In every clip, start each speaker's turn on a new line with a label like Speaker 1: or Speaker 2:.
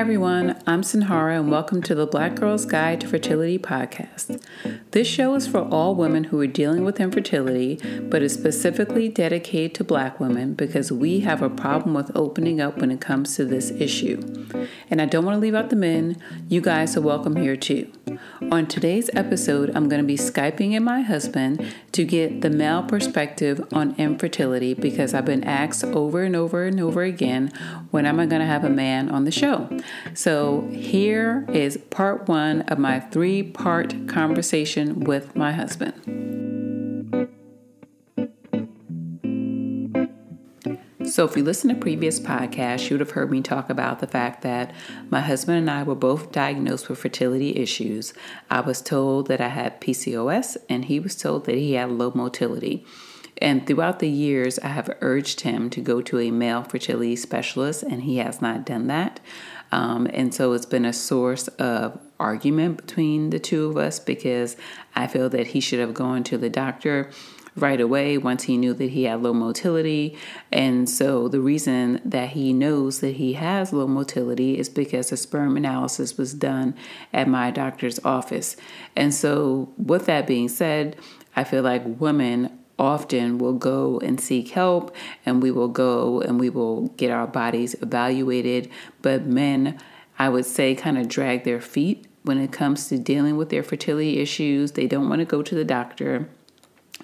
Speaker 1: Hi, everyone. I'm Sinhara, and welcome to the Black Girl's Guide to Fertility podcast. This show is for all women who are dealing with infertility, but is specifically dedicated to black women because we have a problem with opening up when it comes to this issue. And I don't want to leave out the men. You guys are welcome here too. On today's episode, I'm going to be Skyping in my husband to get the male perspective on infertility because I've been asked over and over and over again when am I going to have a man on the show. So here is part one of my three part conversation with my husband. So, if you listen to previous podcasts, you would have heard me talk about the fact that my husband and I were both diagnosed with fertility issues. I was told that I had PCOS, and he was told that he had low motility. And throughout the years, I have urged him to go to a male fertility specialist, and he has not done that. Um, and so it's been a source of argument between the two of us because I feel that he should have gone to the doctor right away once he knew that he had low motility. And so the reason that he knows that he has low motility is because a sperm analysis was done at my doctor's office. And so, with that being said, I feel like women often will go and seek help and we will go and we will get our bodies evaluated. But men, I would say, kind of drag their feet when it comes to dealing with their fertility issues. They don't want to go to the doctor.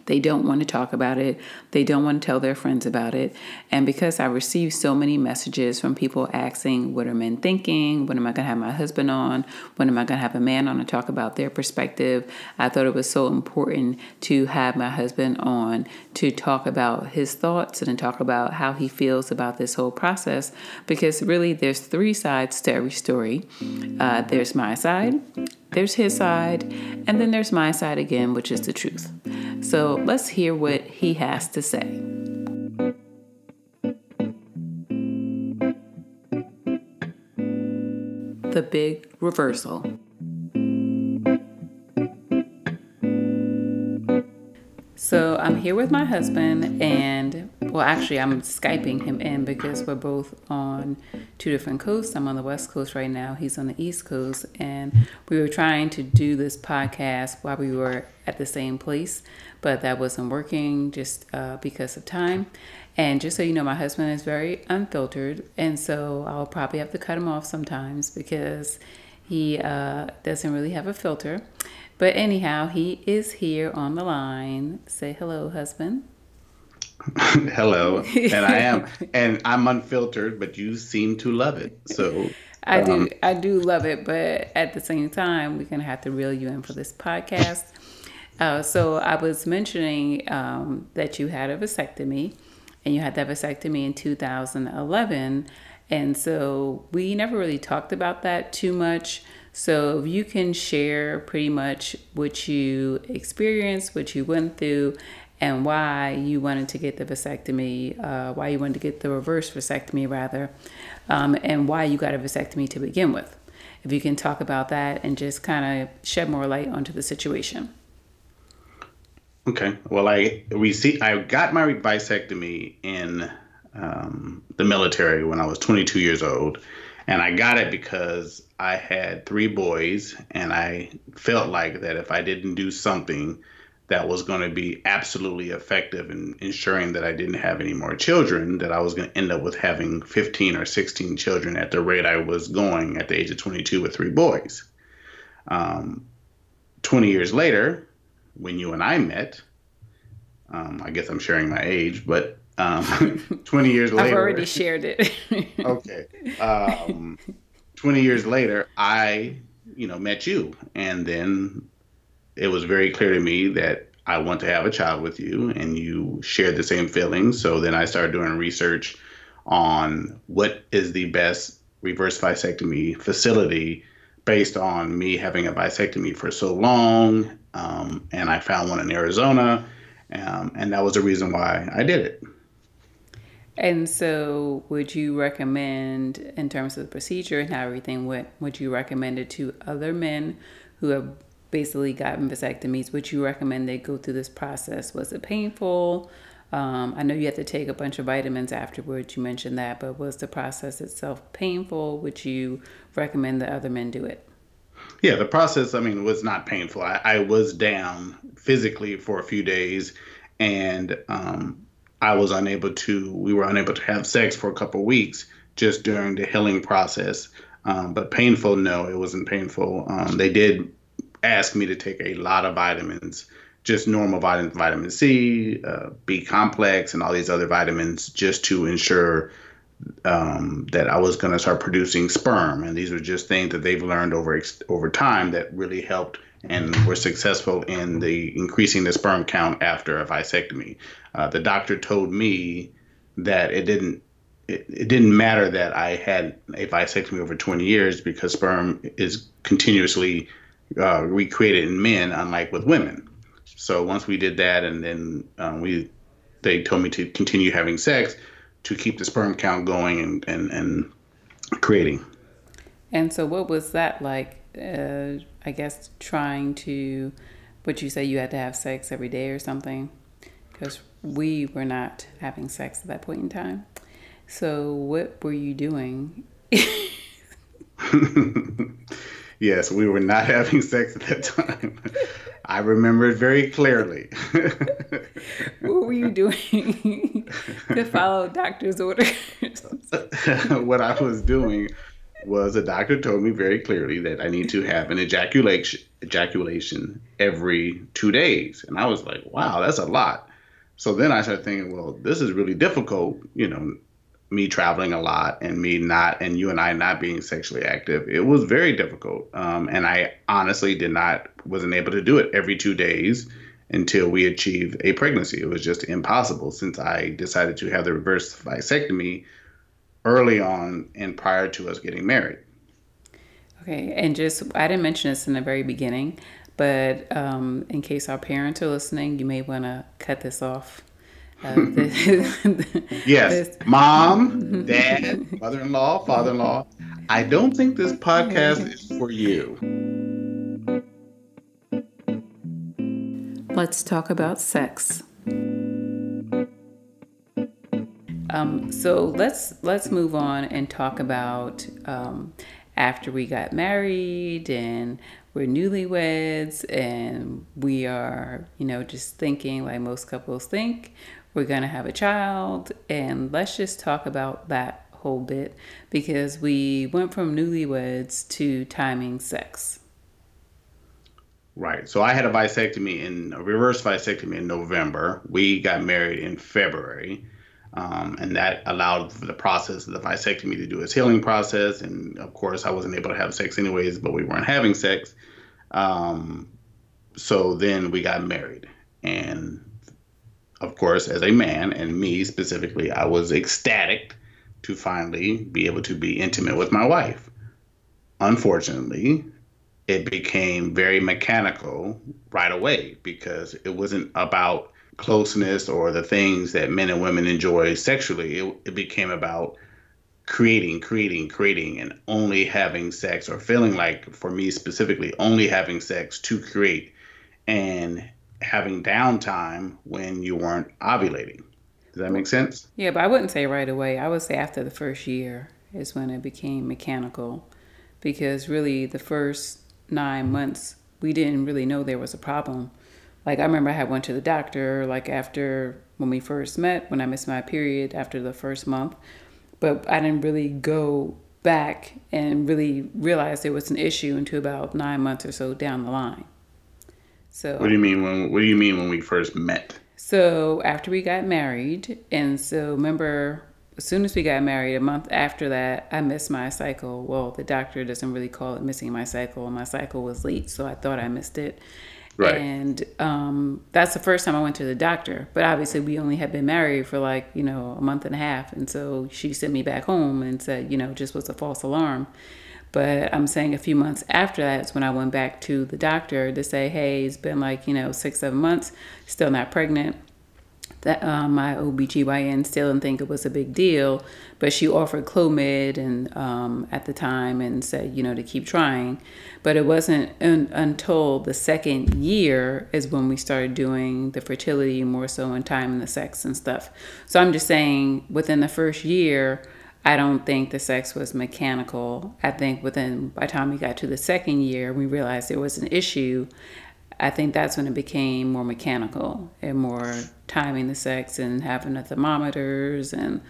Speaker 1: They don't want to talk about it. They don't want to tell their friends about it. And because I received so many messages from people asking, What are men thinking? When am I going to have my husband on? When am I going to have a man on to talk about their perspective? I thought it was so important to have my husband on to talk about his thoughts and to talk about how he feels about this whole process because really there's three sides to every story. Uh, there's my side, there's his side, and then there's my side again, which is the truth. So let's hear what he has to say. The big reversal. So I'm here with my husband, and well, actually, I'm Skyping him in because we're both on two different coasts. I'm on the West Coast right now, he's on the East Coast, and we were trying to do this podcast while we were at the same place, but that wasn't working just uh, because of time. And just so you know, my husband is very unfiltered, and so I'll probably have to cut him off sometimes because he uh, doesn't really have a filter. But anyhow, he is here on the line. Say hello, husband.
Speaker 2: hello. And I am and I'm unfiltered, but you seem to love it. So
Speaker 1: I um, do I do love it, but at the same time, we're gonna have to reel you in for this podcast. Uh, so I was mentioning um, that you had a vasectomy, and you had that vasectomy in 2011, and so we never really talked about that too much. So if you can share pretty much what you experienced, what you went through, and why you wanted to get the vasectomy, uh, why you wanted to get the reverse vasectomy rather, um, and why you got a vasectomy to begin with. If you can talk about that and just kind of shed more light onto the situation.
Speaker 2: Okay. Well, I received, I got my vasectomy in um, the military when I was 22 years old. And I got it because I had three boys, and I felt like that if I didn't do something that was going to be absolutely effective in ensuring that I didn't have any more children, that I was going to end up with having 15 or 16 children at the rate I was going at the age of 22 with three boys. Um, 20 years later, when you and I met, um, I guess I'm sharing my age, but um, 20 years later.
Speaker 1: I've already shared it.
Speaker 2: okay. Um, 20 years later, I, you know, met you. And then it was very clear to me that I want to have a child with you and you shared the same feelings. So then I started doing research on what is the best reverse vasectomy facility based on me having a vasectomy for so long. Um, and I found one in Arizona. Um, and that was the reason why I did it.
Speaker 1: And so, would you recommend, in terms of the procedure and how everything went, would you recommend it to other men who have basically gotten vasectomies? Would you recommend they go through this process? Was it painful? Um, I know you had to take a bunch of vitamins afterwards. You mentioned that, but was the process itself painful? Would you recommend that other men do it?
Speaker 2: Yeah, the process, I mean, was not painful. I, I was down physically for a few days, and um, I was unable to, we were unable to have sex for a couple weeks just during the healing process. Um, but painful, no, it wasn't painful. Um, they did ask me to take a lot of vitamins just normal vitamins, vitamin C, uh, B complex, and all these other vitamins just to ensure um, that I was going to start producing sperm. And these were just things that they've learned over over time that really helped and were successful in the increasing the sperm count after a vasectomy. Uh, the doctor told me that it didn't it, it didn't matter that I had a vasectomy over 20 years because sperm is continuously uh, recreated in men, unlike with women. So once we did that, and then um, we, they told me to continue having sex to keep the sperm count going and and, and creating.
Speaker 1: And so, what was that like? Uh, I guess trying to, but you say you had to have sex every day or something, because we were not having sex at that point in time. So, what were you doing?
Speaker 2: yes, we were not having sex at that time. I remember it very clearly.
Speaker 1: what were you doing to follow doctor's orders?
Speaker 2: what I was doing was a doctor told me very clearly that I need to have an ejaculation ejaculation every two days. And I was like, wow, that's a lot. So then I started thinking, well, this is really difficult, you know, me traveling a lot and me not and you and I not being sexually active, it was very difficult. Um, and I honestly did not wasn't able to do it every two days until we achieved a pregnancy. It was just impossible since I decided to have the reverse vasectomy early on and prior to us getting married.
Speaker 1: Okay, and just I didn't mention this in the very beginning, but um, in case our parents are listening, you may want to cut this off
Speaker 2: yes, this. mom, dad, mother-in-law, father-in-law. I don't think this podcast is for you.
Speaker 1: Let's talk about sex. Um, so let's let's move on and talk about um, after we got married and we're newlyweds and we are you know just thinking like most couples think we're going to have a child. And let's just talk about that whole bit because we went from newlyweds to timing sex.
Speaker 2: Right. So I had a vasectomy in a reverse vasectomy in November. We got married in February. Um, and that allowed the process of the vasectomy to do its healing process. And of course, I wasn't able to have sex anyways, but we weren't having sex. Um, so then we got married. And of course, as a man, and me specifically, I was ecstatic to finally be able to be intimate with my wife. Unfortunately, it became very mechanical right away because it wasn't about closeness or the things that men and women enjoy sexually. It, it became about creating, creating, creating, and only having sex or feeling like, for me specifically, only having sex to create. And having downtime when you weren't ovulating. Does that make sense?
Speaker 1: Yeah, but I wouldn't say right away. I would say after the first year is when it became mechanical because really the first nine months we didn't really know there was a problem. Like I remember I had went to the doctor like after when we first met, when I missed my period after the first month, but I didn't really go back and really realize there was an issue until about nine months or so down the line.
Speaker 2: So What do you mean when what do you mean when we first met?
Speaker 1: So after we got married and so remember as soon as we got married, a month after that, I missed my cycle. Well, the doctor doesn't really call it missing my cycle. My cycle was late, so I thought I missed it. Right. And um, that's the first time I went to the doctor. But obviously, we only had been married for like, you know, a month and a half. And so she sent me back home and said, you know, just was a false alarm. But I'm saying a few months after that is when I went back to the doctor to say, hey, it's been like, you know, six, seven months, still not pregnant. that uh, my OBGYN still didn't think it was a big deal, but she offered Clomid and um, at the time and said, you know, to keep trying. But it wasn't un- until the second year is when we started doing the fertility more so in time and the sex and stuff. So I'm just saying within the first year, I don't think the sex was mechanical. I think within by the time we got to the second year, we realized there was an issue I think that's when it became more mechanical and more timing the sex and having the thermometers and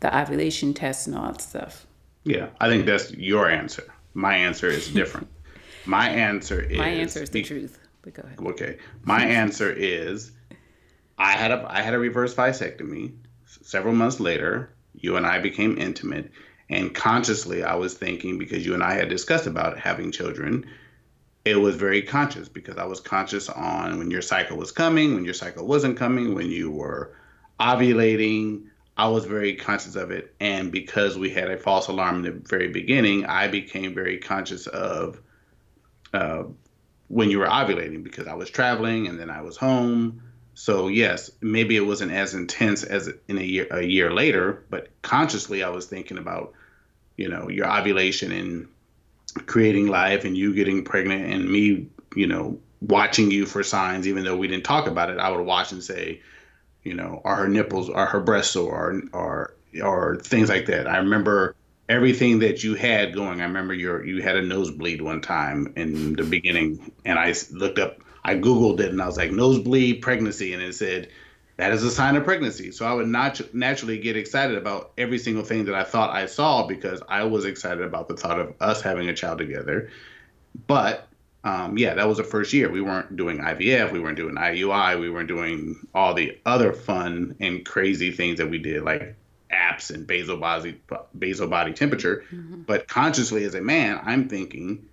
Speaker 1: the ovulation tests and all that stuff.
Speaker 2: Yeah, I think that's your answer. My answer is different. My answer is
Speaker 1: My answer is the truth. But go ahead.
Speaker 2: Okay. My answer is I had a I had a reverse vasectomy. Several months later, you and I became intimate and consciously I was thinking because you and I had discussed about having children it was very conscious because I was conscious on when your cycle was coming, when your cycle wasn't coming, when you were ovulating. I was very conscious of it. And because we had a false alarm in the very beginning, I became very conscious of uh, when you were ovulating because I was traveling and then I was home. So yes, maybe it wasn't as intense as in a year a year later, but consciously I was thinking about, you know, your ovulation and creating life and you getting pregnant and me, you know, watching you for signs, even though we didn't talk about it, I would watch and say, you know, are her nipples, are her breasts sore, or, or, or things like that. I remember everything that you had going. I remember your you had a nosebleed one time in the beginning, and I looked up, I googled it, and I was like nosebleed pregnancy, and it said that is a sign of pregnancy. So I would not naturally get excited about every single thing that I thought I saw because I was excited about the thought of us having a child together. But um, yeah, that was the first year. We weren't doing IVF, we weren't doing IUI, we weren't doing all the other fun and crazy things that we did, like apps and basal body basal body temperature. Mm-hmm. But consciously, as a man, I'm thinking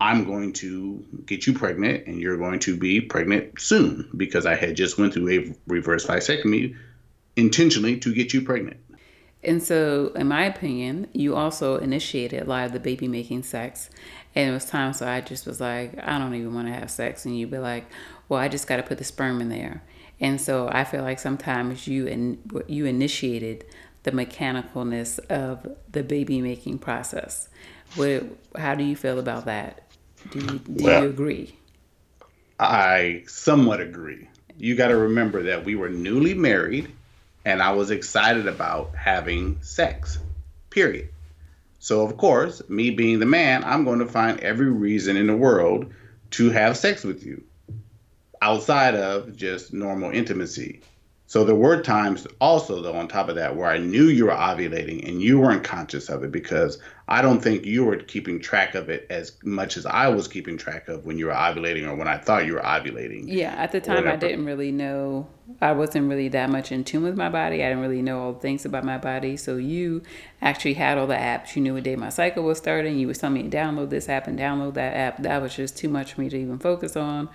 Speaker 2: I'm going to get you pregnant and you're going to be pregnant soon because I had just went through a reverse vasectomy intentionally to get you pregnant.
Speaker 1: And so, in my opinion, you also initiated a lot of the baby making sex. And it was time, so I just was like, I don't even want to have sex. And you'd be like, well, I just got to put the sperm in there. And so I feel like sometimes you and you initiated the mechanicalness of the baby making process. What, how do you feel about that? Do you, do well, you agree?
Speaker 2: I somewhat agree. You got to remember that we were newly married and I was excited about having sex, period. So, of course, me being the man, I'm going to find every reason in the world to have sex with you outside of just normal intimacy. So there were times also though on top of that where I knew you were ovulating and you weren't conscious of it because I don't think you were keeping track of it as much as I was keeping track of when you were ovulating or when I thought you were ovulating.
Speaker 1: Yeah, at the time I didn't really know I wasn't really that much in tune with my body. I didn't really know all the things about my body. So you actually had all the apps. You knew what day my cycle was starting. You was telling me to download this app and download that app. That was just too much for me to even focus on.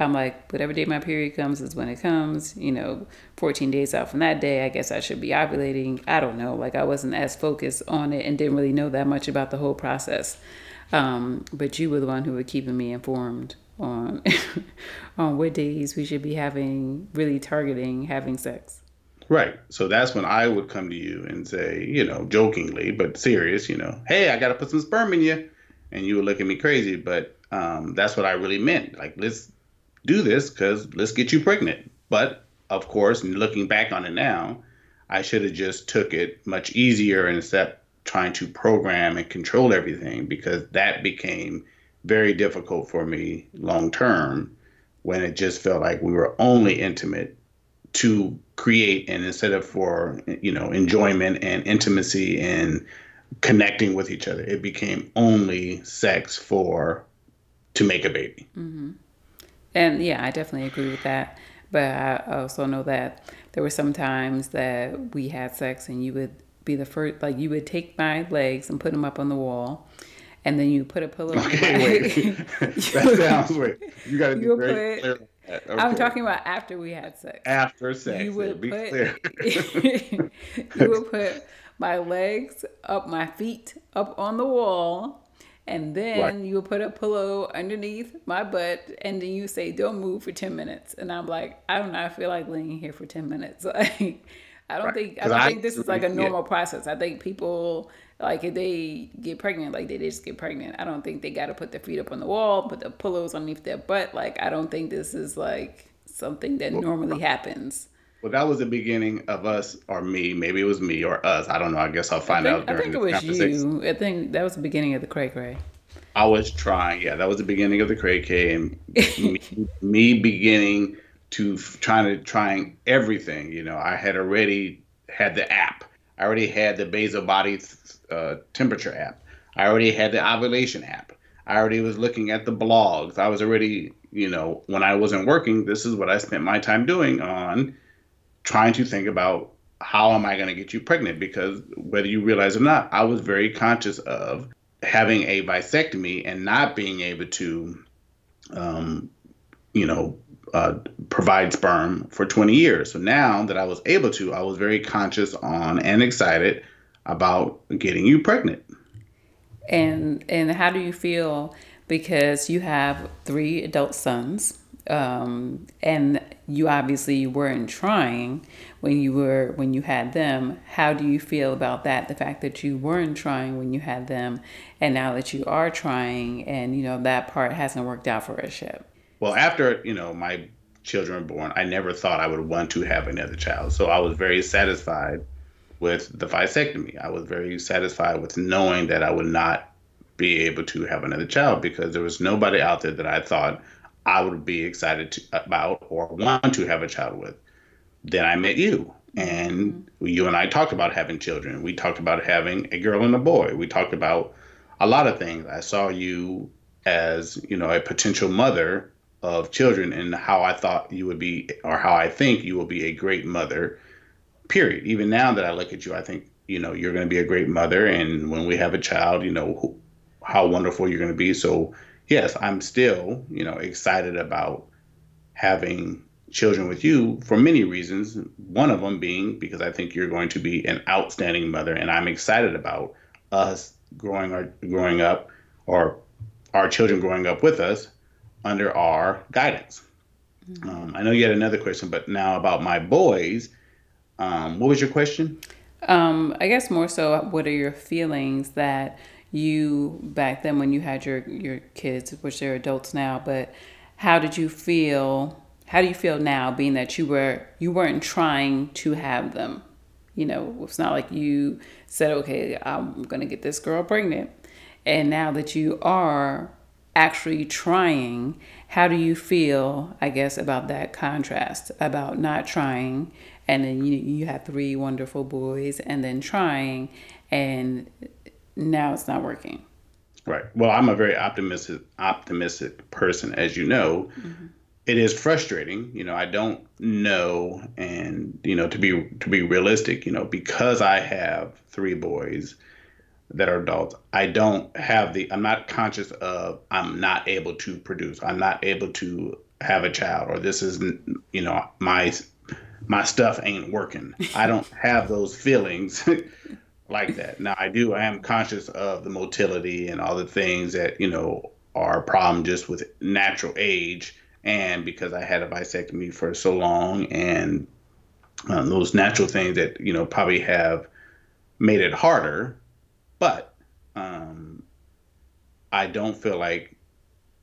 Speaker 1: I'm like, whatever day my period comes is when it comes. You know, 14 days out from that day, I guess I should be ovulating. I don't know. Like, I wasn't as focused on it and didn't really know that much about the whole process. Um, but you were the one who were keeping me informed on on what days we should be having really targeting having sex.
Speaker 2: Right. So that's when I would come to you and say, you know, jokingly but serious, you know, hey, I got to put some sperm in you, and you would look at me crazy, but um, that's what I really meant. Like, let's do this because let's get you pregnant. But of course, looking back on it now, I should have just took it much easier and instead trying to program and control everything because that became very difficult for me long term when it just felt like we were only intimate to create and instead of for you know enjoyment and intimacy and connecting with each other it became only sex for to make a baby
Speaker 1: mm-hmm. And yeah, I definitely agree with that. But I also know that there were some times that we had sex and you would be the first, like you would take my legs and put them up on the wall. And then you put a pillow. Okay, wait. that sounds wait. You got to be very put, clear. Okay. I'm talking about after we had sex.
Speaker 2: After sex,
Speaker 1: you
Speaker 2: would be
Speaker 1: put,
Speaker 2: clear.
Speaker 1: you would put my legs up, my feet up on the wall, And then right. you put a pillow underneath my butt, and then you say, "Don't move for ten minutes." And I'm like, I don't know. I feel like laying here for ten minutes. Like, I don't right. think I don't I, think this is like a normal yeah. process. I think people like if they get pregnant, like they just get pregnant. I don't think they got to put their feet up on the wall, put the pillows underneath their butt. Like I don't think this is like something that normally happens.
Speaker 2: Well, that was the beginning of us or me. Maybe it was me or us. I don't know. I guess I'll find think,
Speaker 1: out. I think it was you. I think that was the beginning of the cray cray.
Speaker 2: I was trying. Yeah, that was the beginning of the cray cray, and me, me, beginning to trying to trying everything. You know, I had already had the app. I already had the basal body uh, temperature app. I already had the ovulation app. I already was looking at the blogs. I was already, you know, when I wasn't working, this is what I spent my time doing on trying to think about how am I going to get you pregnant? Because whether you realize or not, I was very conscious of having a vasectomy and not being able to, um, you know, uh, provide sperm for 20 years. So now that I was able to, I was very conscious on and excited about getting you pregnant.
Speaker 1: And and how do you feel because you have three adult sons? Um, and you obviously weren't trying when you were when you had them. How do you feel about that? The fact that you weren't trying when you had them and now that you are trying and you know that part hasn't worked out for us yet
Speaker 2: well after you know my children were born i never thought i would want to have another child. So i was very satisfied with the vasectomy. I was very satisfied with knowing that i would not be able to have another child because there was nobody out there that i thought I would be excited to, about or want to have a child with. Then I met you, and mm-hmm. you and I talked about having children. We talked about having a girl and a boy. We talked about a lot of things. I saw you as you know a potential mother of children and how I thought you would be or how I think you will be a great mother. Period. Even now that I look at you, I think you know you're going to be a great mother, and when we have a child, you know how wonderful you're going to be. So yes, I'm still, you know, excited about having children with you for many reasons. One of them being because I think you're going to be an outstanding mother, and I'm excited about us growing our growing up or our children growing up with us under our guidance. Mm-hmm. Um, I know you had another question, but now about my boys. Um, what was your question?
Speaker 1: Um, I guess more so, what are your feelings that you back then when you had your your kids, which they're adults now, but how did you feel? How do you feel now, being that you were you weren't trying to have them? You know, it's not like you said, "Okay, I'm gonna get this girl pregnant," and now that you are actually trying, how do you feel? I guess about that contrast about not trying, and then you you have three wonderful boys, and then trying, and now it's not working.
Speaker 2: Right. Well, I'm a very optimistic optimistic person, as you know. Mm-hmm. It is frustrating, you know. I don't know, and you know, to be to be realistic, you know, because I have three boys that are adults, I don't have the. I'm not conscious of. I'm not able to produce. I'm not able to have a child, or this is, you know, my my stuff ain't working. I don't have those feelings like that. Now I do I am conscious of the motility and all the things that, you know, are a problem just with natural age and because I had a vasectomy for so long and um, those natural things that, you know, probably have made it harder, but um, I don't feel like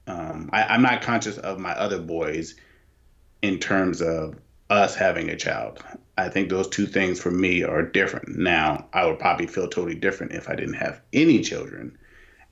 Speaker 2: um, I, I'm not conscious of my other boys in terms of us having a child. I think those two things for me are different. Now, I would probably feel totally different if I didn't have any children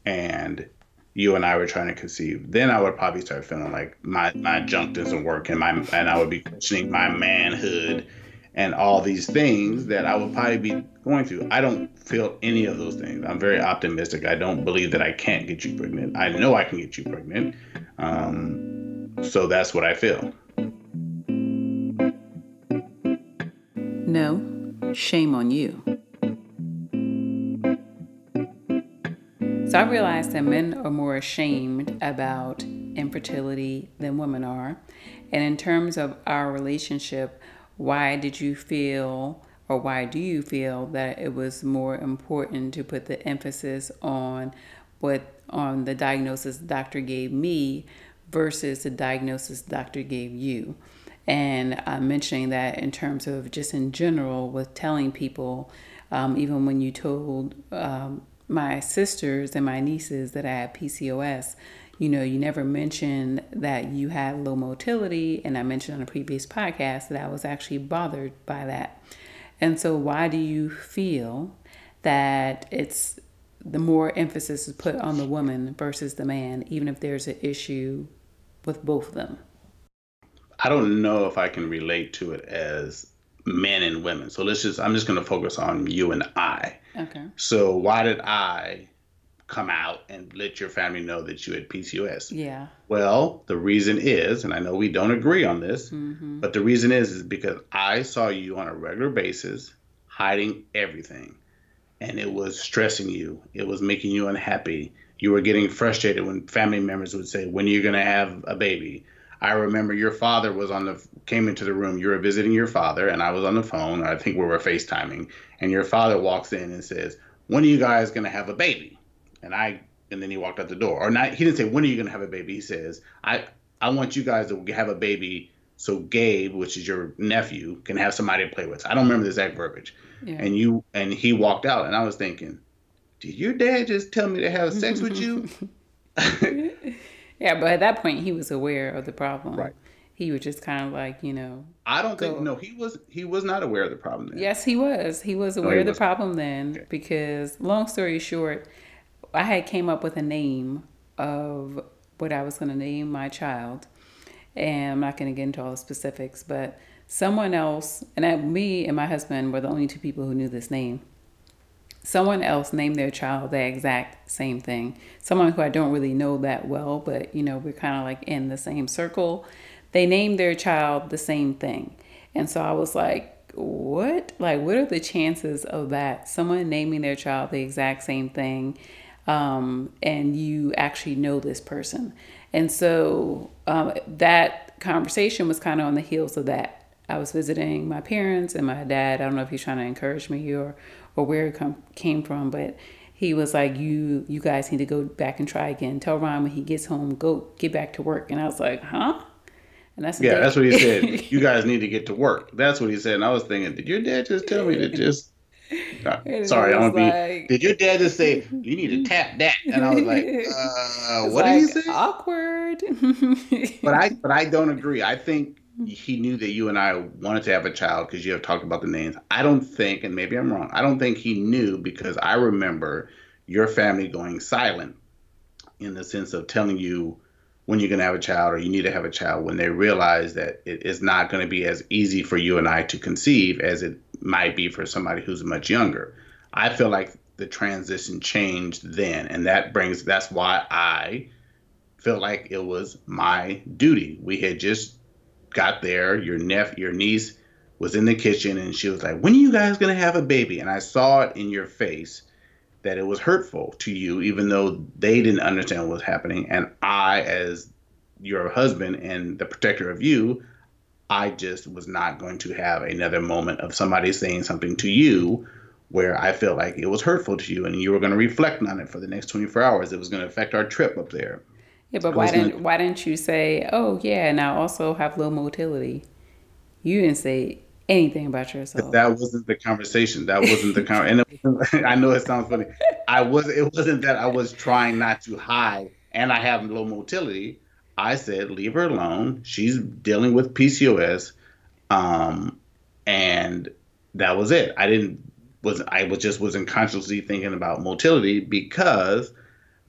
Speaker 2: and you and I were trying to conceive. Then I would probably start feeling like my, my junk doesn't work and my and I would be questioning my manhood and all these things that I would probably be going through. I don't feel any of those things. I'm very optimistic. I don't believe that I can't get you pregnant. I know I can get you pregnant. Um, so that's what I feel.
Speaker 1: No, shame on you. So I realized that men are more ashamed about infertility than women are. And in terms of our relationship, why did you feel or why do you feel that it was more important to put the emphasis on what on the diagnosis the doctor gave me versus the diagnosis the doctor gave you. And I'm mentioning that in terms of just in general with telling people, um, even when you told um, my sisters and my nieces that I had PCOS, you know, you never mentioned that you had low motility. And I mentioned on a previous podcast that I was actually bothered by that. And so, why do you feel that it's the more emphasis is put on the woman versus the man, even if there's an issue with both of them?
Speaker 2: I don't know if I can relate to it as men and women. So let's just, I'm just going to focus on you and I.
Speaker 1: Okay.
Speaker 2: So why did I come out and let your family know that you had PCOS?
Speaker 1: Yeah.
Speaker 2: Well, the reason is, and I know we don't agree on this,
Speaker 1: mm-hmm.
Speaker 2: but the reason is, is because I saw you on a regular basis hiding everything and it was stressing you. It was making you unhappy. You were getting frustrated when family members would say, "When are you going to have a baby?" I remember your father was on the came into the room. You were visiting your father, and I was on the phone. I think we were FaceTiming, and your father walks in and says, "When are you guys going to have a baby?" And I and then he walked out the door. Or not. He didn't say, "When are you going to have a baby?" He says, "I I want you guys to have a baby." So Gabe, which is your nephew, can have somebody to play with. I don't remember the exact verbiage.
Speaker 1: Yeah.
Speaker 2: And you and he walked out, and I was thinking, did your dad just tell me to have sex with you?
Speaker 1: yeah, but at that point, he was aware of the problem.
Speaker 2: Right.
Speaker 1: He was just kind of like, you know.
Speaker 2: I don't
Speaker 1: go.
Speaker 2: think no, he was he was not aware of the problem then.
Speaker 1: Yes, he was. He was
Speaker 2: No,
Speaker 1: aware
Speaker 2: he
Speaker 1: of the problem then
Speaker 2: Okay.
Speaker 1: because, long story short, I had came up with a name of what I was going to name my child, and I'm not going to get into all the specifics, but someone else, and I, me and my husband were the only two people who knew this name. Someone else named their child the exact same thing. Someone who I don't really know that well, but you know, we're kind of like in the same circle. They named their child the same thing. And so I was like, what? Like, what are the chances of that? Someone naming their child the exact same thing, um, and you actually know this person. And so um, that conversation was kind of on the heels of that. I was visiting my parents and my dad. I don't know if he's trying to encourage me or or where it come, came from, but he was like, "You you guys need to go back and try again. Tell Ron when he gets home, go get back to work." And I was like, "Huh?" And that's
Speaker 2: Yeah,
Speaker 1: day-
Speaker 2: that's what he said. you guys need to get to work. That's what he said. And I was thinking, did your dad just tell me to just sorry, I'm gonna
Speaker 1: like-
Speaker 2: be. Did your dad just say you need to tap that? And I was like, uh, what did he say?
Speaker 1: Awkward.
Speaker 2: But I, but I don't agree. I think Mm-hmm. he knew that you and I wanted to have a child because you have talked about the names. I don't think, and maybe I'm wrong. I don't think he knew because I remember your family going silent in the sense of telling you when you're going to have a child or you need to have a child when they realize that it is not going to be as easy for you and I to conceive as it might be for somebody who's much younger. I feel like the transition changed then, and that brings that's why I felt like it was my duty. We had just got there. Your nephew, your niece was in the kitchen, and she was like, "When are you guys gonna have a baby?" And I saw it in your face that it was hurtful to you, even though they didn't understand what was happening. And I, as your husband and the protector of you, I just was not going to have another moment of somebody saying something to you where I felt like it was hurtful to you and you were going to reflect on it for the next 24 hours. It was going to affect our trip up there.
Speaker 1: Yeah, but why didn't why didn't you say, "Oh yeah, and I also have low motility"? You didn't say anything about yourself.
Speaker 2: That wasn't the conversation. That wasn't the con- and wasn't, I know it sounds funny. I was it wasn't that I was trying not to hide and I have low motility. I said leave her alone. She's dealing with PCOS. Um and that was it. I didn't was I was just wasn't consciously thinking about motility because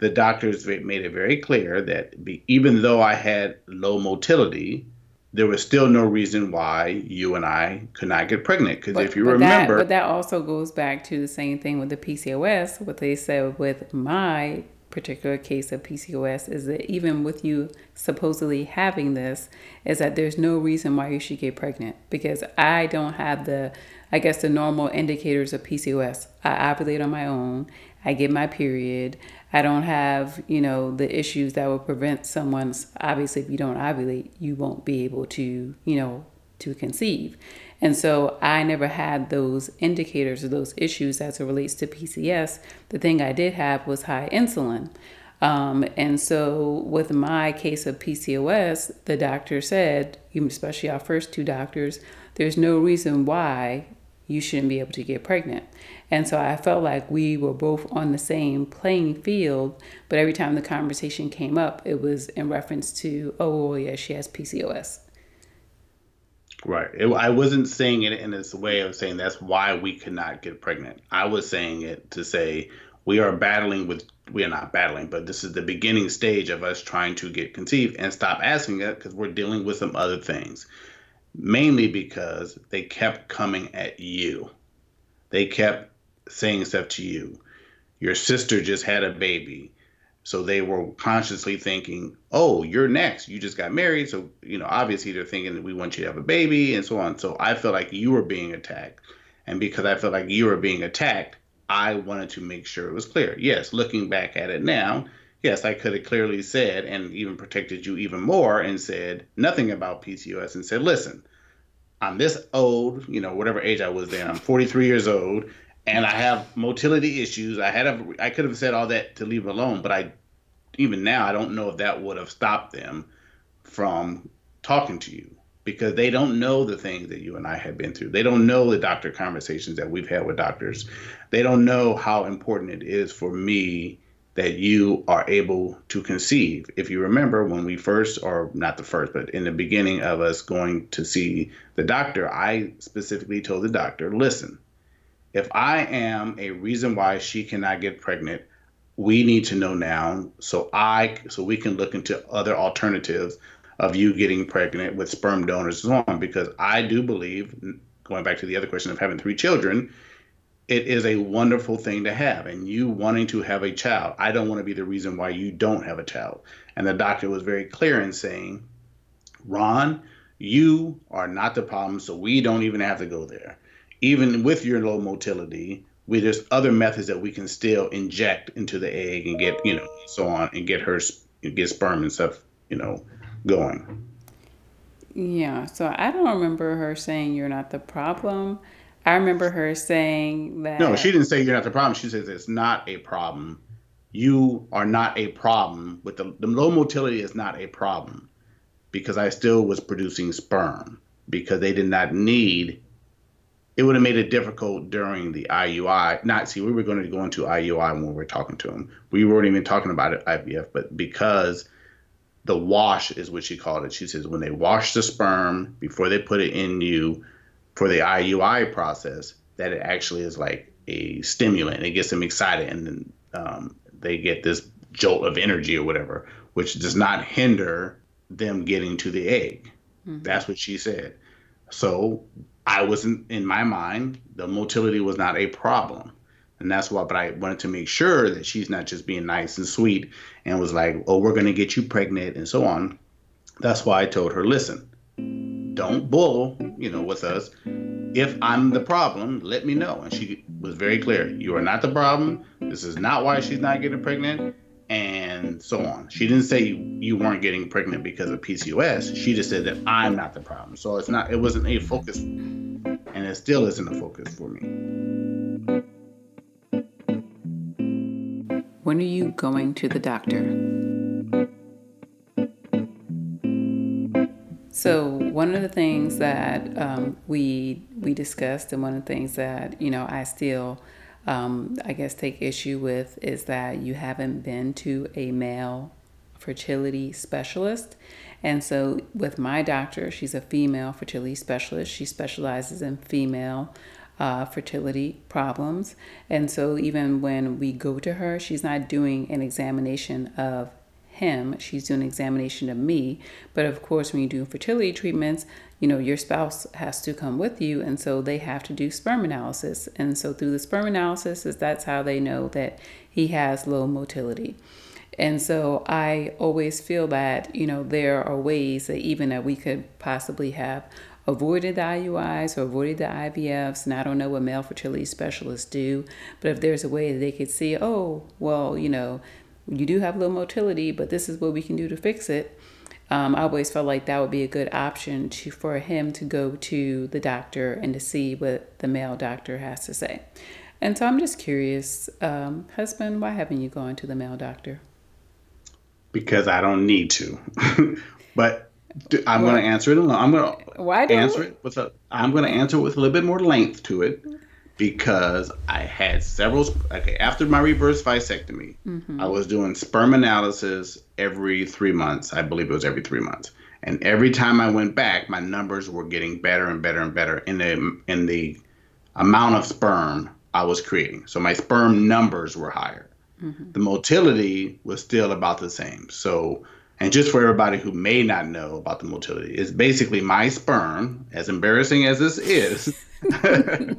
Speaker 2: the doctors made it very clear that be, even though I had low motility, there was still no reason why you and I could not get pregnant. Because if you
Speaker 1: but
Speaker 2: remember,
Speaker 1: that, but that also goes back to the same thing with the PCOS. What they said with my particular case of PCOS is that even with you supposedly having this, is that there's no reason why you should get pregnant because I don't have the, I guess the normal indicators of PCOS. I ovulate on my own. I get my period. I don't have, you know, the issues that would prevent someone's. Obviously, if you don't ovulate, you won't be able to, you know, to conceive. And so I never had those indicators or those issues as it relates to PCS. The thing I did have was high insulin. Um, and so, with my case of PCOS, the doctor said, especially our first two doctors, there's no reason why you shouldn't be able to get pregnant. And so I felt like we were both on the same playing field, but every time the conversation came up, it was in reference to, oh, well, yeah, she has PCOS.
Speaker 2: Right. It, I wasn't saying it in this way of saying that's why we could not get pregnant. I was saying it to say we are battling with, we are not battling, but this is the beginning stage of us trying to get conceived and stop asking it because we're dealing with some other things mainly because they kept coming at you. They kept saying stuff to you. Your sister just had a baby. So they were consciously thinking, oh, you're next. You just got married. So, you know, obviously they're thinking that we want you to have a baby and so on. So I felt like you were being attacked. And because I felt like you were being attacked, I wanted to make sure it was clear. Yes, looking back at it now, yes, I could have clearly said and even protected you even more and said nothing about PCOS and said, listen, I'm this old, you know, whatever age I was then, I'm 43 years old and I have motility issues. I had a, I could have said all that to leave alone, but I, even now, I don't know if that would have stopped them from talking to you because they don't know the things that you and I have been through. They don't know the doctor conversations that we've had with doctors. They don't know how important it is for me that you are able to conceive. If you remember when we first, or not the first, but in the beginning of us going to see the doctor, I specifically told the doctor, listen, if I am a reason why she cannot get pregnant, we need to know now so I so we can look into other alternatives of you getting pregnant with sperm donors and so on because I do believe going back to the other question of having three children it is a wonderful thing to have and you wanting to have a child. I don't want to be the reason why you don't have a child. And the doctor was very clear in saying ron you are not the problem so we don't even have to go there even with your low motility we there's other methods that we can still inject into the egg and get you know so on and get her get sperm and stuff you know going
Speaker 1: yeah so i don't remember her saying you're not the problem I remember her saying that.
Speaker 2: No, she didn't say you're not the problem. She says it's not a problem. You are not a problem. With the, the low motility is not a problem because I still was producing sperm because they did not need. It would have made it difficult during the IUI. Not see, we were going to go into IUI when we were talking to him. We weren't even talking about it IVF, but because the wash is what she called it. She says when they wash the sperm before they put it in you, for the IUI process that it actually is like a stimulant. It gets them excited and then um, they get this jolt of energy or whatever, which does not hinder them getting to the egg. Mm-hmm. That's what she said. So I wasn't in my mind, the motility was not a problem. And that's why, but I wanted to make sure that she's not just being nice and sweet and was like, oh, we're going to get you pregnant and so on. That's why I told her, listen, don't bull, you know, with us. If I'm the problem, let me know. And she was very clear. You are not the problem. This is not why she's not getting pregnant, and so on. She didn't say you weren't getting pregnant because of PCOS. She just said that I'm not the problem. So it's not. It wasn't a focus, and it still isn't a focus for me.
Speaker 1: When are you going to the doctor? So one of the things that um, we we discussed, and one of the things that you know I still, um, I guess, take issue with is that you haven't been to a male fertility specialist. And so, with my doctor, she's a female fertility specialist. She specializes in female uh, fertility problems. And so, even when we go to her, she's not doing an examination of him. She's doing an examination of me. But of course, when you do fertility treatments, you know, your spouse has to come with you. And so they have to do sperm analysis. And so through the sperm analysis, is that's how they know that he has low motility. And so I always feel that, you know, there are ways that even that we could possibly have avoided the IUIs or avoided the IVFs, and I don't know what male fertility specialists do, but if there's a way that they could see, oh, well, you know, you do have low motility, but this is what we can do to fix it. Um, I always felt like that would be a good option to for him to go to the doctor and to see what the male doctor has to say. And so I'm just curious, um, husband, why haven't you gone to the male doctor?
Speaker 2: Because I don't need to. but I'm going to answer it. I'm going to answer it with a. I'm going to answer it with a little bit more length to it because I had several. Okay, after my reverse vasectomy, mm-hmm. I was doing sperm analysis every three months. I believe it was every three months, and every time I went back, my numbers were getting better and better and better in the in the amount of sperm I was creating. So my sperm numbers were higher. Mm-hmm. The motility was still about the same. So and just for everybody who may not know about the motility, it's basically my sperm, as embarrassing as this is,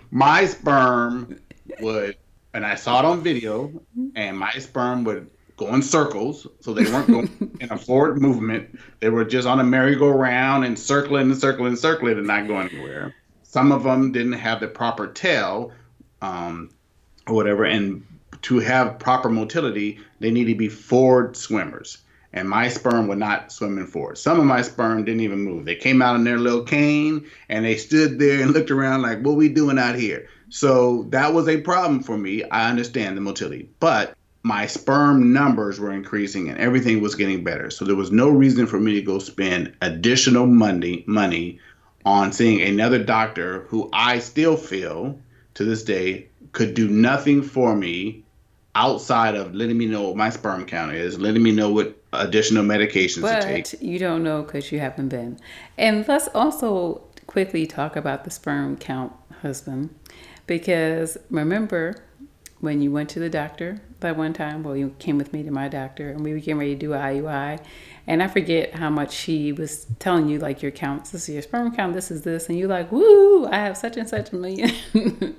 Speaker 2: my sperm would, and I saw it on video, and my sperm would go in circles. So they weren't going in a forward movement. They were just on a merry-go-round and circling and circling and circling and not going anywhere. Some of them didn't have the proper tail um, or whatever. And to have proper motility, they need to be forward swimmers and my sperm would not swim in forward. Some of my sperm didn't even move. They came out in their little cane and they stood there and looked around like, what we doing out here? So that was a problem for me. I understand the motility, but my sperm numbers were increasing and everything was getting better. So there was no reason for me to go spend additional money money on seeing another doctor who I still feel to this day could do nothing for me outside of letting me know what my sperm count is, letting me know what additional medications
Speaker 1: but
Speaker 2: to take.
Speaker 1: You don't know because you haven't been. And let's also quickly talk about the sperm count, husband, because remember when you went to the doctor that one time? Well, you came with me to my doctor, and we were getting ready to do an IUI, and I forget how much she was telling you, like your counts. This is your sperm count. This is this, and you're like, "Woo! I have such and such a million.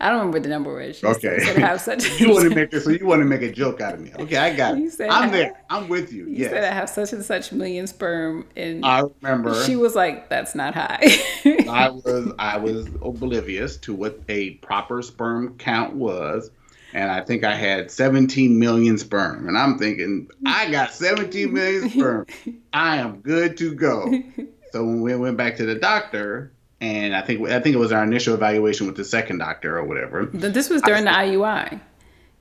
Speaker 1: I don't remember what the number was.
Speaker 2: Okay. Said, have such you want to make so you want to make a joke out of me. Okay, I got it. I'm there. I'm with you.
Speaker 1: You
Speaker 2: yes.
Speaker 1: said I have such and such million sperm, and
Speaker 2: I remember
Speaker 1: she was like, "That's not high."
Speaker 2: I was I was oblivious to what a proper sperm count was. And I think I had 17 million sperm. And I'm thinking, I got 17 million sperm. I am good to go. So when we went back to the doctor, and I think I think it was our initial evaluation with the second doctor or whatever.
Speaker 1: This was during I, the IUI.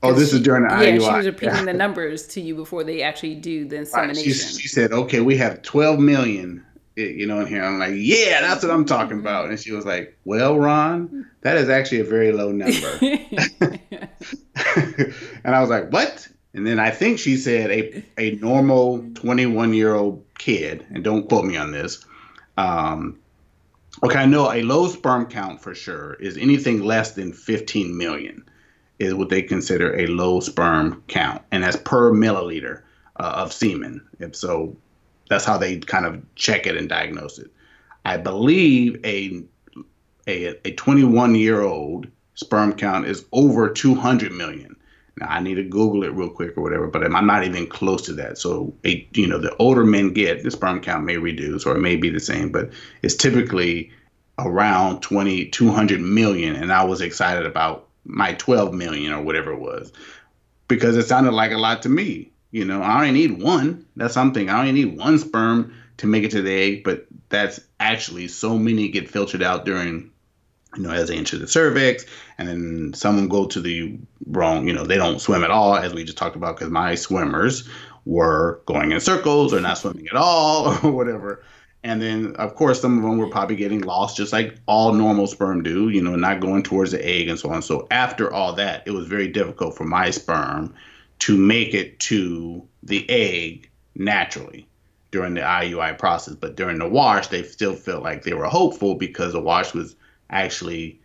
Speaker 2: Oh, this is during the IUI.
Speaker 1: yeah, she was repeating yeah. the numbers to you before they actually do the insemination.
Speaker 2: Right. She, she, said, "Okay, we have 12 million, you know, in here." I'm like, "Yeah, that's what I'm talking about." And she was like, "Well, Ron, that is actually a very low number." and I was like, "What?" And then I think she said a a normal 21 year old kid, and don't quote me on this, um, Okay, I know a low sperm count for sure is anything less than 15 million is what they consider a low sperm count, and that's per milliliter uh, of semen. If so, that's how they kind of check it and diagnose it. I believe a a, a 21 year old sperm count is over 200 million. I need to Google it real quick or whatever, but I'm not even close to that. So a you know the older men get, the sperm count may reduce or it may be the same, but it's typically around 20 200 million, and I was excited about my 12 million or whatever it was because it sounded like a lot to me. You know, I only need one. That's something. I only need one sperm to make it to the egg, but that's actually so many get filtered out during you know, as they enter the cervix, and then some go to the wrong, you know, they don't swim at all, as we just talked about, because my swimmers were going in circles or not swimming at all or whatever. And then, of course, some of them were probably getting lost, just like all normal sperm do, you know, not going towards the egg and so on. So after all that, it was very difficult for my sperm to make it to the egg naturally during the IUI process. But during the wash, they still felt like they were hopeful because the wash was actually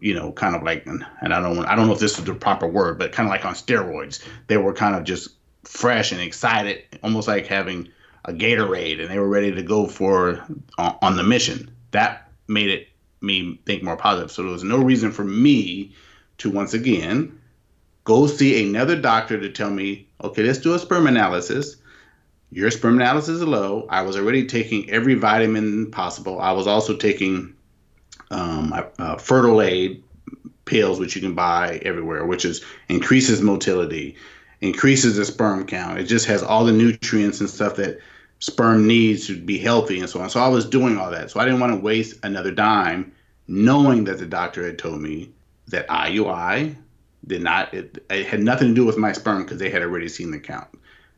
Speaker 2: you know kind of like and i don't i don't know if this is the proper word but kind of like on steroids they were kind of just fresh and excited almost like having a gatorade and they were ready to go for on, on the mission. That made it me think more positive. So there was no reason for me to once again go see another doctor to tell me okay let's do a sperm analysis. Your sperm analysis is low. I was already taking every vitamin possible. I was also taking um, uh, FertilAid pills, which you can buy everywhere, which is increases motility. increases the sperm count. It just has all the nutrients and stuff that sperm needs to be healthy and so on. So I was doing all that. So I didn't want to waste another dime knowing that the doctor had told me that IUI did not, it, it had nothing to do with my sperm because they had already seen the count.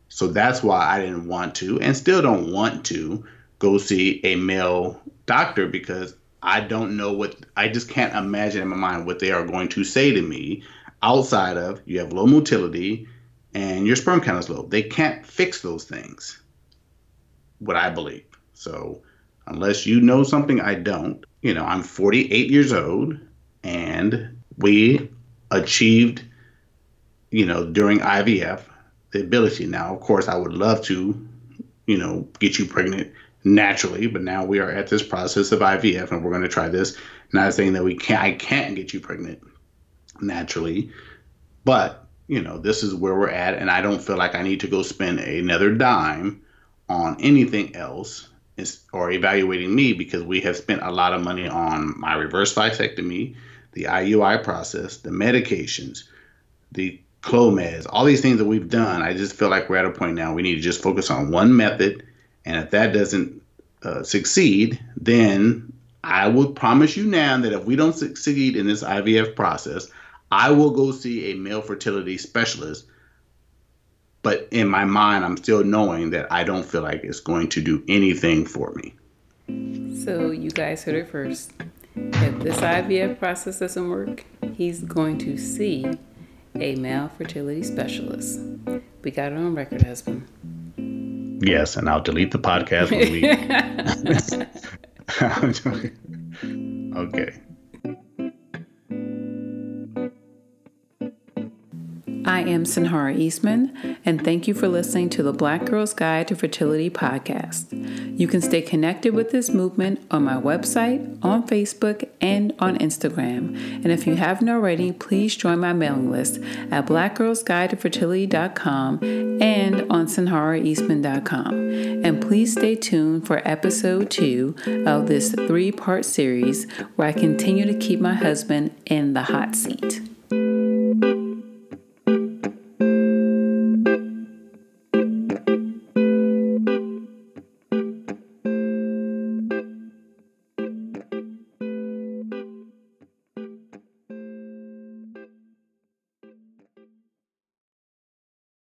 Speaker 2: So that's why I didn't want to and still don't want to go see a male doctor because I don't know what, I just can't imagine in my mind what they are going to say to me outside of you have low motility and your sperm count is low. They can't fix those things, what I believe. So unless you know something I don't, you know, I'm 48 years old and we achieved, you know, during IVF the ability. Now, of course, I would love to, you know, get you pregnant naturally, but now we are at this process of IVF and we're going to try this. Not saying that we can't, I can't get you pregnant naturally, but you know, this is where we're at, and I don't feel like I need to go spend another dime on anything else or evaluating me because we have spent a lot of money on my reverse vasectomy, the IUI process, the medications, the Clomids, all these things that we've done. I just feel like we're at a point now we need to just focus on one method, and if that doesn't uh, succeed, then I will promise you now that if we don't succeed in this IVF process, I will go see a male fertility specialist. But in my mind, I'm still knowing that I don't feel like it's going to do anything for me.
Speaker 1: So, you guys heard it first. If this IVF process doesn't work, he's going to see a male fertility specialist. We got it on record, husband.
Speaker 2: Yes, and I'll delete the podcast when we. okay.
Speaker 1: I am Sinhara Eastman, and thank you for listening to the Black Girl's Guide to Fertility podcast. You can stay connected with this movement on my website, on Facebook, and on Instagram. And if you haven't already, please join my mailing list at blackgirlsguidetofertility.com and on sinharaeastman.com. And please stay tuned for episode two of this three part series where I continue to keep my husband in the hot seat.